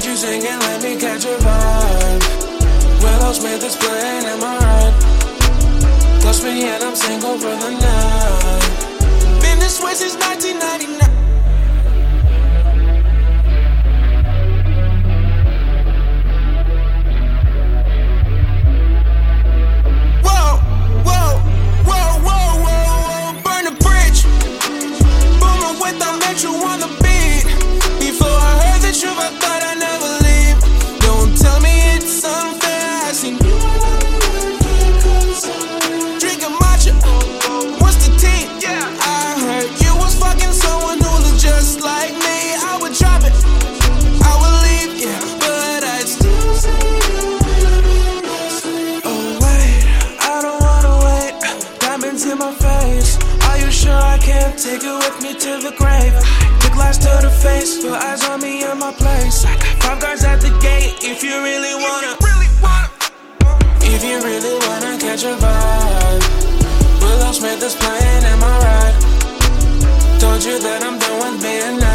singing, let me catch a vibe. Willow Smith is playing, am I right? Close me and I'm single for the night. Take it with me to the grave. Took glass to the face, Your eyes on me in my place. Five guards at the gate if you really wanna. If you really wanna catch a vibe, Willow Smith is playing in my ride. Told you that I'm done with being nice.